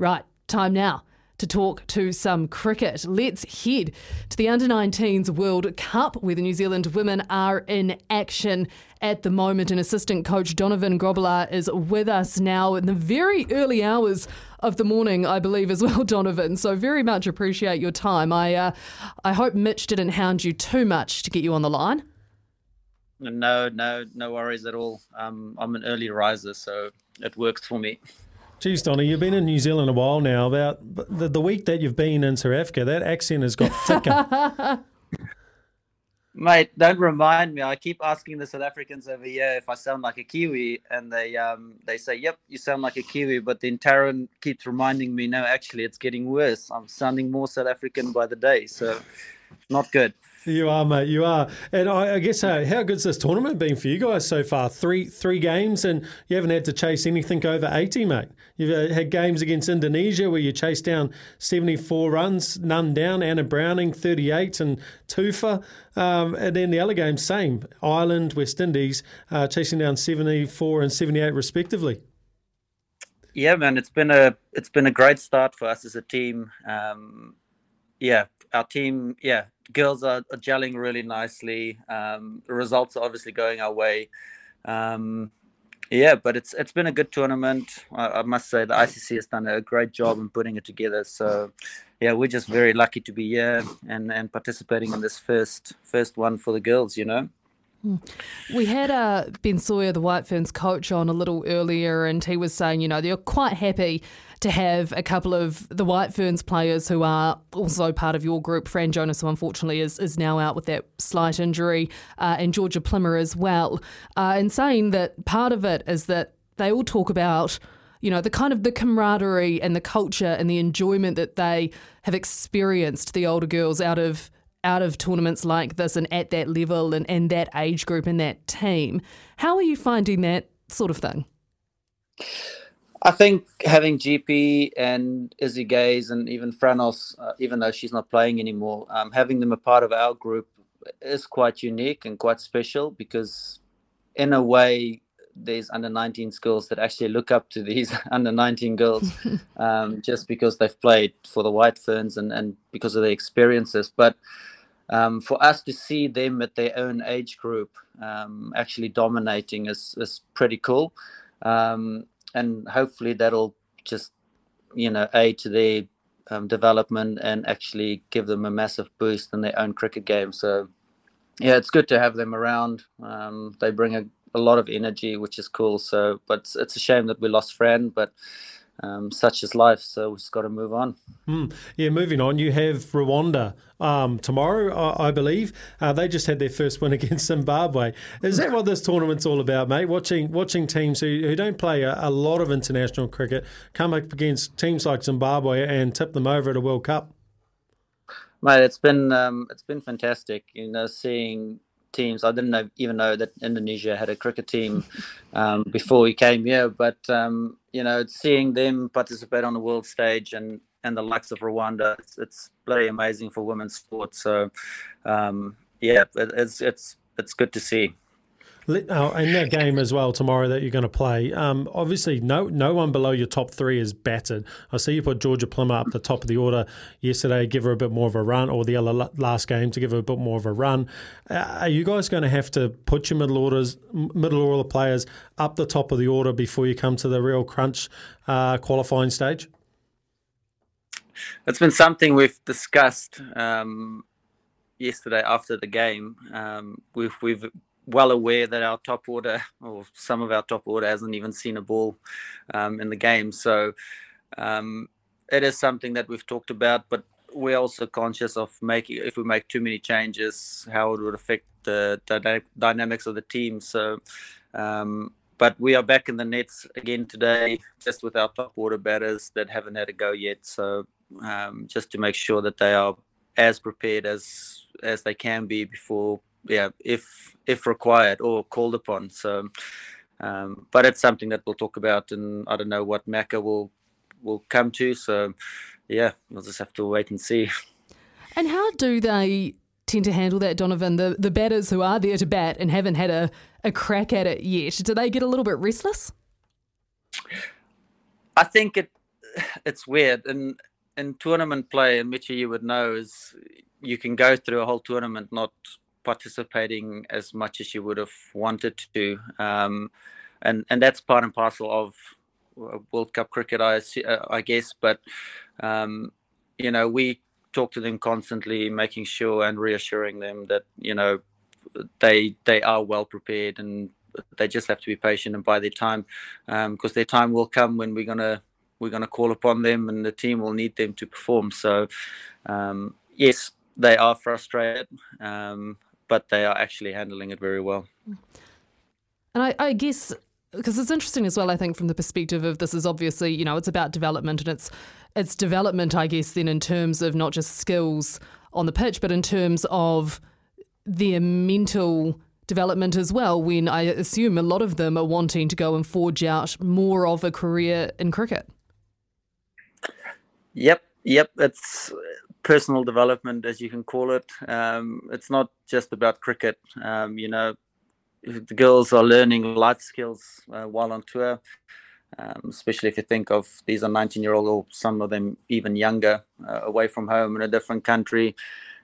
Right, time now to talk to some cricket. Let's head to the Under 19s World Cup where the New Zealand women are in action at the moment. And assistant coach Donovan Grobbelaar is with us now in the very early hours of the morning, I believe, as well, Donovan. So very much appreciate your time. I uh, I hope Mitch didn't hound you too much to get you on the line. No, no, no worries at all. Um, I'm an early riser, so it works for me. Geez, Donny, you've been in New Zealand a while now. About the, the week that you've been in South Africa, that accent has got thicker. Mate, don't remind me. I keep asking the South Africans over here if I sound like a Kiwi, and they um they say, "Yep, you sound like a Kiwi." But then Taryn keeps reminding me, "No, actually, it's getting worse. I'm sounding more South African by the day." So, not good. You are, mate. You are, and I, I guess uh, how good's this tournament been for you guys so far? Three three games, and you haven't had to chase anything over eighty, mate. You've uh, had games against Indonesia where you chased down seventy four runs, none down. Anna Browning thirty eight, and Tufa, um, and then the other games same. Ireland, West Indies, uh, chasing down seventy four and seventy eight respectively. Yeah, man, it's been a it's been a great start for us as a team. Um, yeah, our team, yeah, girls are, are gelling really nicely. Um, the results are obviously going our way. Um, yeah, but it's it's been a good tournament. I, I, must say the ICC has done a great job in putting it together. So, yeah, we're just very lucky to be here and, and participating in this first first one for the girls. You know. Hmm. We had uh, Ben Sawyer, the White Ferns coach, on a little earlier, and he was saying, you know, they're quite happy to have a couple of the White Ferns players who are also part of your group. Fran Jonas, who unfortunately is, is now out with that slight injury, uh, and Georgia Plimmer as well. Uh, and saying that part of it is that they all talk about you know, the kind of the camaraderie and the culture and the enjoyment that they have experienced, the older girls, out of out of tournaments like this and at that level and, and that age group and that team. How are you finding that sort of thing? I think having GP and Izzy Gaze and even Franos, uh, even though she's not playing anymore, um, having them a part of our group is quite unique and quite special because, in a way, there's under 19 girls that actually look up to these under 19 girls um, just because they've played for the White Ferns and, and because of their experiences. But um, for us to see them at their own age group um, actually dominating is, is pretty cool. Um, and hopefully that'll just you know aid to their um, development and actually give them a massive boost in their own cricket game. So yeah, it's good to have them around. Um, they bring a, a lot of energy, which is cool. So, but it's, it's a shame that we lost Fran, but um, such is life. So we've just got to move on. Mm. Yeah, moving on. You have Rwanda um, tomorrow, I, I believe. Uh, they just had their first win against Zimbabwe. Is that what this tournament's all about, mate? Watching watching teams who, who don't play a, a lot of international cricket come up against teams like Zimbabwe and tip them over at a World Cup. Mate, it's been um, it's been fantastic. You know, seeing teams. I didn't know, even know that Indonesia had a cricket team um, before we came here. But um, you know, seeing them participate on the world stage and and the likes of Rwanda, it's, it's bloody amazing for women's sports. So um, yeah, it, it's it's it's good to see. Oh, in that game as well tomorrow that you're going to play, um, obviously no no one below your top three is battered. I see you put Georgia Plimmer up the top of the order yesterday, give her a bit more of a run, or the other last game to give her a bit more of a run. Uh, are you guys going to have to put your middle orders, middle order players up the top of the order before you come to the real crunch uh, qualifying stage? It's been something we've discussed um, yesterday after the game. Um, we've we've well aware that our top order or some of our top order hasn't even seen a ball um, in the game. So um, it is something that we've talked about, but we're also conscious of making if we make too many changes, how it would affect the, dynamics of the team. So um, but we are back in the nets again today, just with our top order batters that haven't had a go yet. So um, just to make sure that they are as prepared as as they can be before, yeah, if if required or called upon. So, um, but it's something that we'll talk about, and I don't know what Macca will will come to. So, yeah, we'll just have to wait and see. And how do they tend to handle that, Donovan? The the batters who are there to bat and haven't had a, a crack at it yet, do they get a little bit restless? I think it it's weird. And in tournament play, and Mitchell, you would know, is you can go through a whole tournament not participating as much as you would have wanted to, um, and and that's part and parcel of World Cup cricket, I uh, I guess. But um, you know, we talk to them constantly, making sure and reassuring them that you know they they are well prepared and they just have to be patient and buy their time because um, their time will come when we're gonna we're gonna call upon them and the team will need them to perform. So um, yes, they are frustrated, um, but they are actually handling it very well. And I, I guess because it's interesting as well. I think from the perspective of this is obviously you know it's about development and it's it's development. I guess then in terms of not just skills on the pitch, but in terms of their mental development as well. When I assume a lot of them are wanting to go and forge out more of a career in cricket. Yep, yep. It's personal development, as you can call it. Um, it's not just about cricket. Um, you know, the girls are learning life skills uh, while on tour. Um, especially if you think of these are 19 year old or some of them even younger uh, away from home in a different country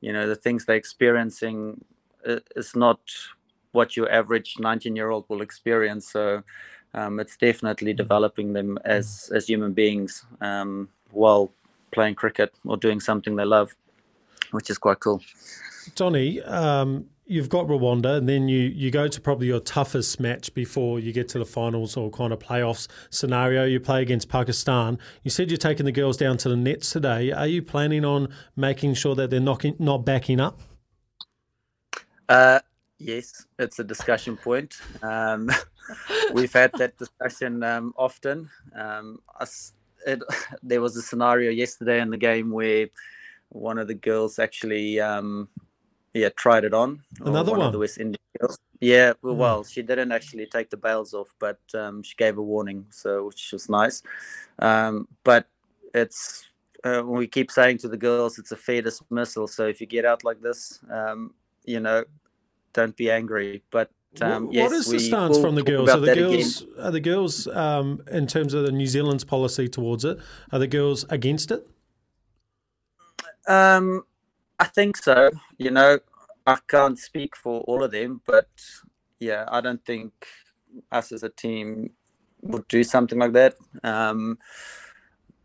you know the things they're experiencing uh, is not what your average 19 year old will experience so um, it's definitely developing them as as human beings um, while playing cricket or doing something they love which is quite cool Donny, um, you've got Rwanda, and then you, you go to probably your toughest match before you get to the finals or kind of playoffs scenario. You play against Pakistan. You said you're taking the girls down to the nets today. Are you planning on making sure that they're knocking, not backing up? Uh, yes, it's a discussion point. Um, we've had that discussion um, often. Um, us, it, there was a scenario yesterday in the game where one of the girls actually um, yeah tried it on. Another one, one. of the West Indian girls. Yeah, well, hmm. well, she didn't actually take the bails off, but um, she gave a warning, so which was nice. Um, but it's uh, we keep saying to the girls, it's a fair dismissal. So if you get out like this, um, you know, don't be angry. But um, what, yes, what is the stance from the girls? Are the girls again. are the girls um, in terms of the New Zealand's policy towards it? Are the girls against it? Um, I think so. You know, I can't speak for all of them, but yeah, I don't think us as a team would do something like that. Um,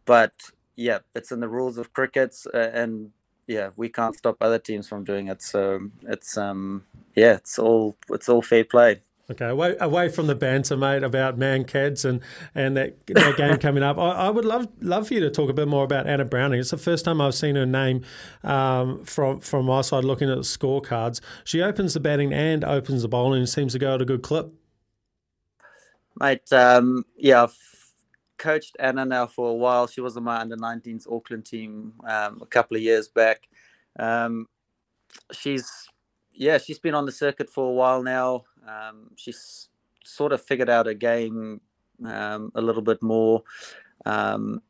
but yeah, it's in the rules of cricket, uh, and yeah, we can't stop other teams from doing it. So it's um, yeah, it's all it's all fair play. Okay, away, away from the banter, mate, about Mankads and, and that, that game coming up. I, I, would love love for you to talk a bit more about Anna Browning. It's the first time I've seen her name um, from from my side looking at the scorecards. She opens the batting and opens the bowling seems to go at a good clip. Mate, um, yeah, I've coached Anna now for a while. She was on my under 19s Auckland team um, a couple of years back. Um, she's yeah, she's been on the circuit for a while now. Um, she's sort of figured out a game um, a little bit more. Um,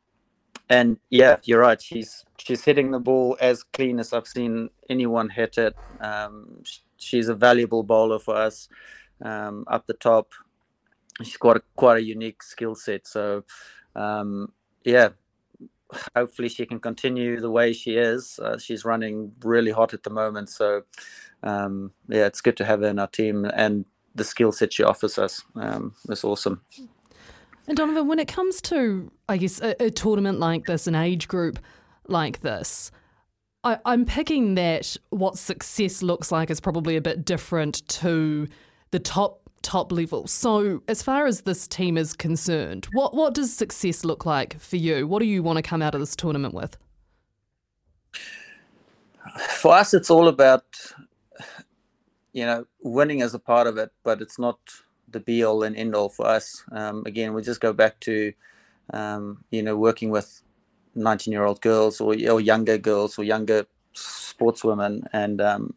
and yeah, you're right. She's she's hitting the ball as clean as I've seen anyone hit it. Um, she's a valuable bowler for us up the top. She's got a, quite a unique skill set. So um, yeah, hopefully she can continue the way she is. Uh, she's running really hot at the moment. So um, yeah, it's good to have her in our team and the skill set she offers us um, is awesome. And Donovan, when it comes to, I guess, a, a tournament like this, an age group like this, I, I'm picking that what success looks like is probably a bit different to the top top level. So, as far as this team is concerned, what what does success look like for you? What do you want to come out of this tournament with? For us, it's all about you know, winning as a part of it, but it's not the be all and end all for us. Um, again, we just go back to um, you know working with 19 year old girls or, or younger girls or younger sportswomen, and um,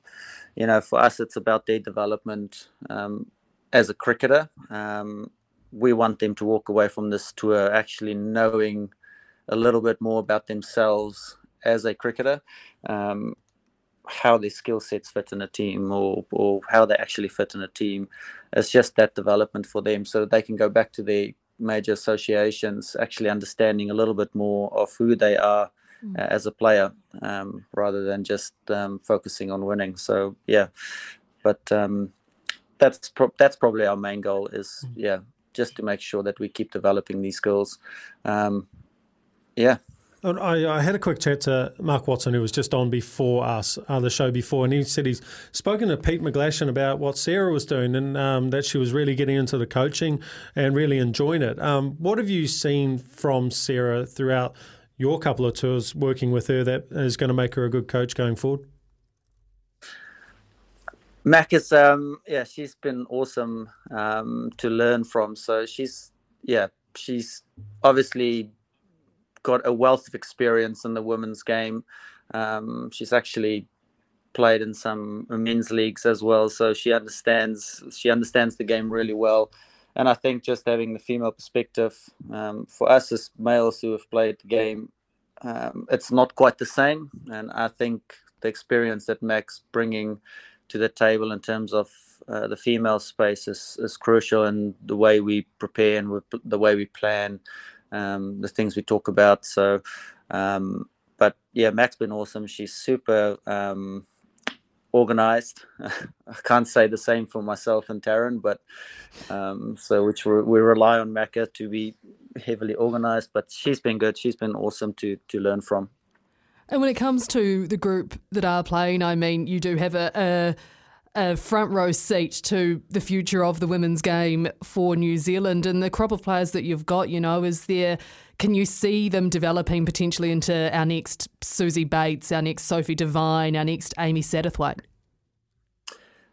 you know for us it's about their development um, as a cricketer. Um, we want them to walk away from this tour actually knowing a little bit more about themselves as a cricketer. Um, how their skill sets fit in a team or, or how they actually fit in a team. It's just that development for them so that they can go back to their major associations, actually understanding a little bit more of who they are mm. uh, as a player um, rather than just um, focusing on winning. So, yeah, but um, that's, pro- that's probably our main goal is, mm. yeah, just to make sure that we keep developing these skills. Um, yeah. I, I, had a quick chat to Mark Watson, who was just on before us, uh, the show before, and he said he's spoken to Pete McGlashan about what Sarah was doing and um, that she was really getting into the coaching and really enjoying it. Um, what have you seen from Sarah throughout your couple of tours working with her that is going to make her a good coach going forward? Mac is, um, yeah, she's been awesome um, to learn from. So she's, yeah, she's obviously got a wealth of experience in the women's game. Um, she's actually played in some men's leagues as well, so she understands she understands the game really well. And I think just having the female perspective um, for us as males who have played the game, um, it's not quite the same. And I think the experience that Mac's bringing to the table in terms of uh, the female space is, is crucial in the way we prepare and the way we plan um, the things we talk about. So, um, but yeah, Mac's been awesome. She's super um, organized. I can't say the same for myself and Taryn, but um, so which we, we rely on Macca to be heavily organized. But she's been good. She's been awesome to to learn from. And when it comes to the group that are playing, I mean, you do have a, a a front row seat to the future of the women's game for New Zealand and the crop of players that you've got, you know, is there can you see them developing potentially into our next Suzie Bates, our next Sophie Devine, our next Amy Satterthwaite?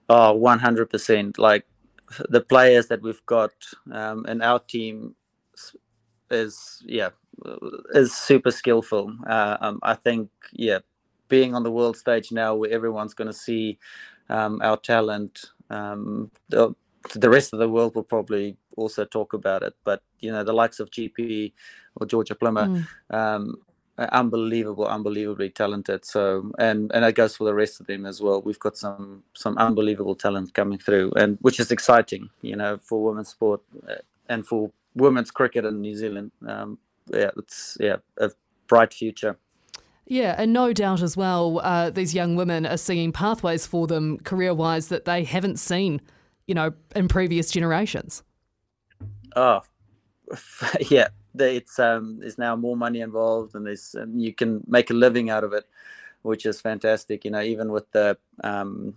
Oh, 100%. Like the players that we've got um, in our team is, yeah, is super skillful. Uh, um, I think, yeah, being on the world stage now where everyone's going to see um, our talent. Um, the, the rest of the world will probably also talk about it, but you know the likes of GP or Georgia Plimmer. mm. um, unbelievable, unbelievably talented. So and and that goes for the rest of them as well. We've got some some unbelievable talent coming through, and which is exciting, you know, for women's sport uh, and for women's cricket in New Zealand. Um, yeah, it's yeah a bright future. Yeah, and no doubt as well, uh, these young women are seeing pathways for them career wise that they haven't seen, you know, in previous generations. Oh, yeah. It's um, there's now more money involved, and there's and you can make a living out of it, which is fantastic. You know, even with the um,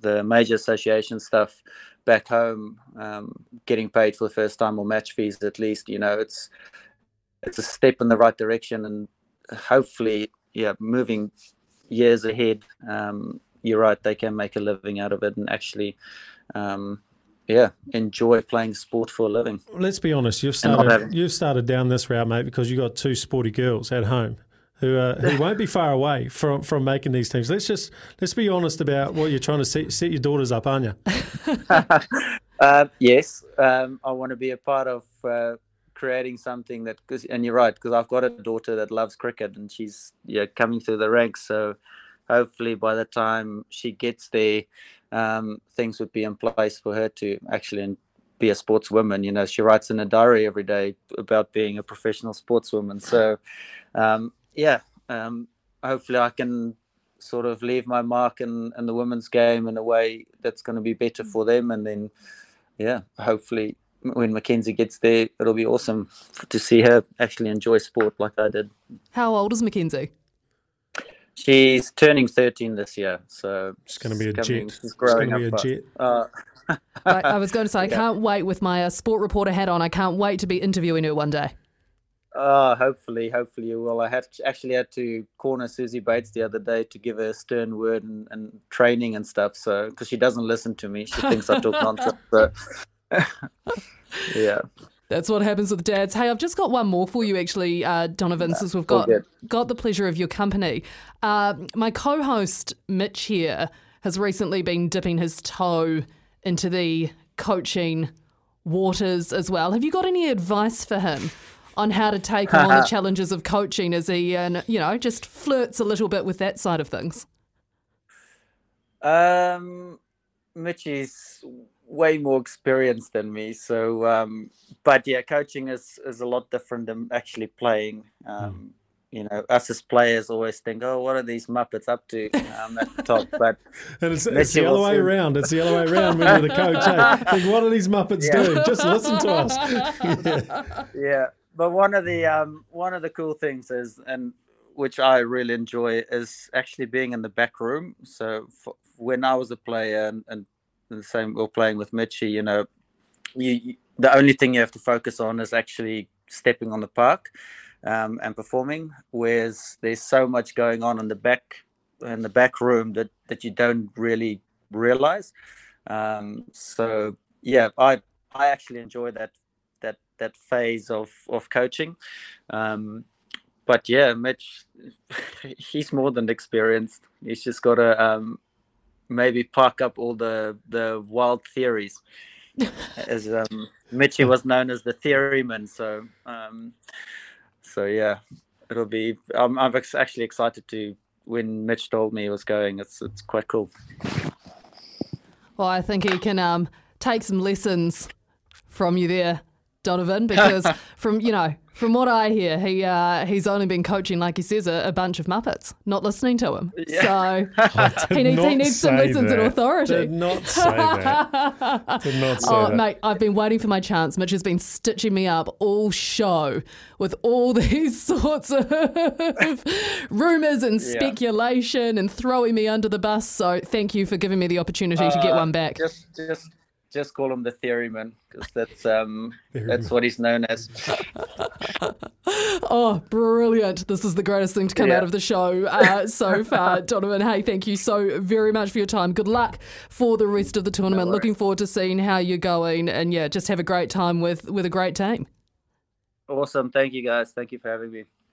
the major association stuff back home, um, getting paid for the first time or match fees at least. You know, it's it's a step in the right direction, and hopefully, yeah, moving years ahead, um, you're right, they can make a living out of it and actually, um, yeah, enjoy playing sport for a living. Let's be honest, you've started you've started down this route, mate, because you got two sporty girls at home who uh, who won't be far away from from making these teams. Let's just let's be honest about what you're trying to set, set your daughters up, aren't you? uh, yes, um, I want to be a part of uh, creating something that cause, and you're right because I've got a daughter that loves cricket and she's yeah coming through the ranks so hopefully by the time she gets there um, things would be in place for her to actually be a sportswoman you know she writes in a diary every day about being a professional sportswoman so um, yeah um, hopefully I can sort of leave my mark in, in the women's game in a way that's going to be better for them and then yeah hopefully when Mackenzie gets there, it'll be awesome to see her actually enjoy sport like I did. How old is Mackenzie? She's turning 13 this year, so she's going to be a coming, jet. She's growing she's up. Be a jet. Uh, I, I, was going to say, I yeah. can't wait with my uh, sport reporter hat on. I can't wait to be interviewing her one day. Oh, hopefully, hopefully you will. I had actually had to corner Suzie Bates the other day to give her a stern word and, and training and stuff. So because she doesn't listen to me, she thinks I talk nonsense. So yeah. That's what happens with dads. Hey, I've just got one more for you, actually, uh, Donovan, since we've got got the pleasure of your company. Uh, my co-host Mitch here has recently been dipping his toe into the coaching waters as well. Have you got any advice for him on how to take on the challenges of coaching as he, and you know, just flirts a little bit with that side of things? Um, Mitch is way more experienced than me, so um, but yeah, coaching is is a lot different than actually playing. Um, you know, us as players always think, "Oh, what are these muppets up to um, at the top?" But And it's, it's the other way soon- around. It's the other way around when you're the coach. eh? Think, what are these Muppets Yeah. doing? Just listen to us. Yeah. yeah, but one of the um, one of the cool things is, and which I really enjoy, is actually being in the back room. So f- when I was a player, and, and the same, or playing with Mitchy. you know, you, you the only thing you have to focus on is actually stepping on the park um, and performing. Whereas there's so much going on in the back in the back room that that you don't really realize. Um, so yeah, I I actually enjoy that that phase of of coaching. Um, but yeah, Mitch, he's more than experienced. He's just got to um, maybe park up all the the wild theories. as um, Mitchie was known as the theoryman, so um, so yeah, it'll be. I'm, I'm actually excited to when Mitch told me he was going. It's it's quite cool. Well, I think he can um, take some lessons from you there, Donovan, because from you know from what I hear, he uh, he's only been coaching, like he says, a, a bunch of muppets, not listening to him. So he needs he needs some lessons in authority. Did not say that. Did not say Oh, that. mate, I've been waiting for my chance. Mitch has been stitching me up all show with all these sorts of rumours and Yeah. speculation and throwing me under the bus. So thank you for giving me the opportunity to get Uh, one back. Just just just call him the theoryman because that's um that's what he's known as. Oh, brilliant. This is the greatest thing to come Yeah. out of the show uh, so far. Donovan, hey, thank you so very much for your time. Good luck for the rest of the tournament. worries. Looking forward to seeing how you're going. And yeah, just have a great time with, with a great team. Awesome. Thank you guys. Thank you for having me.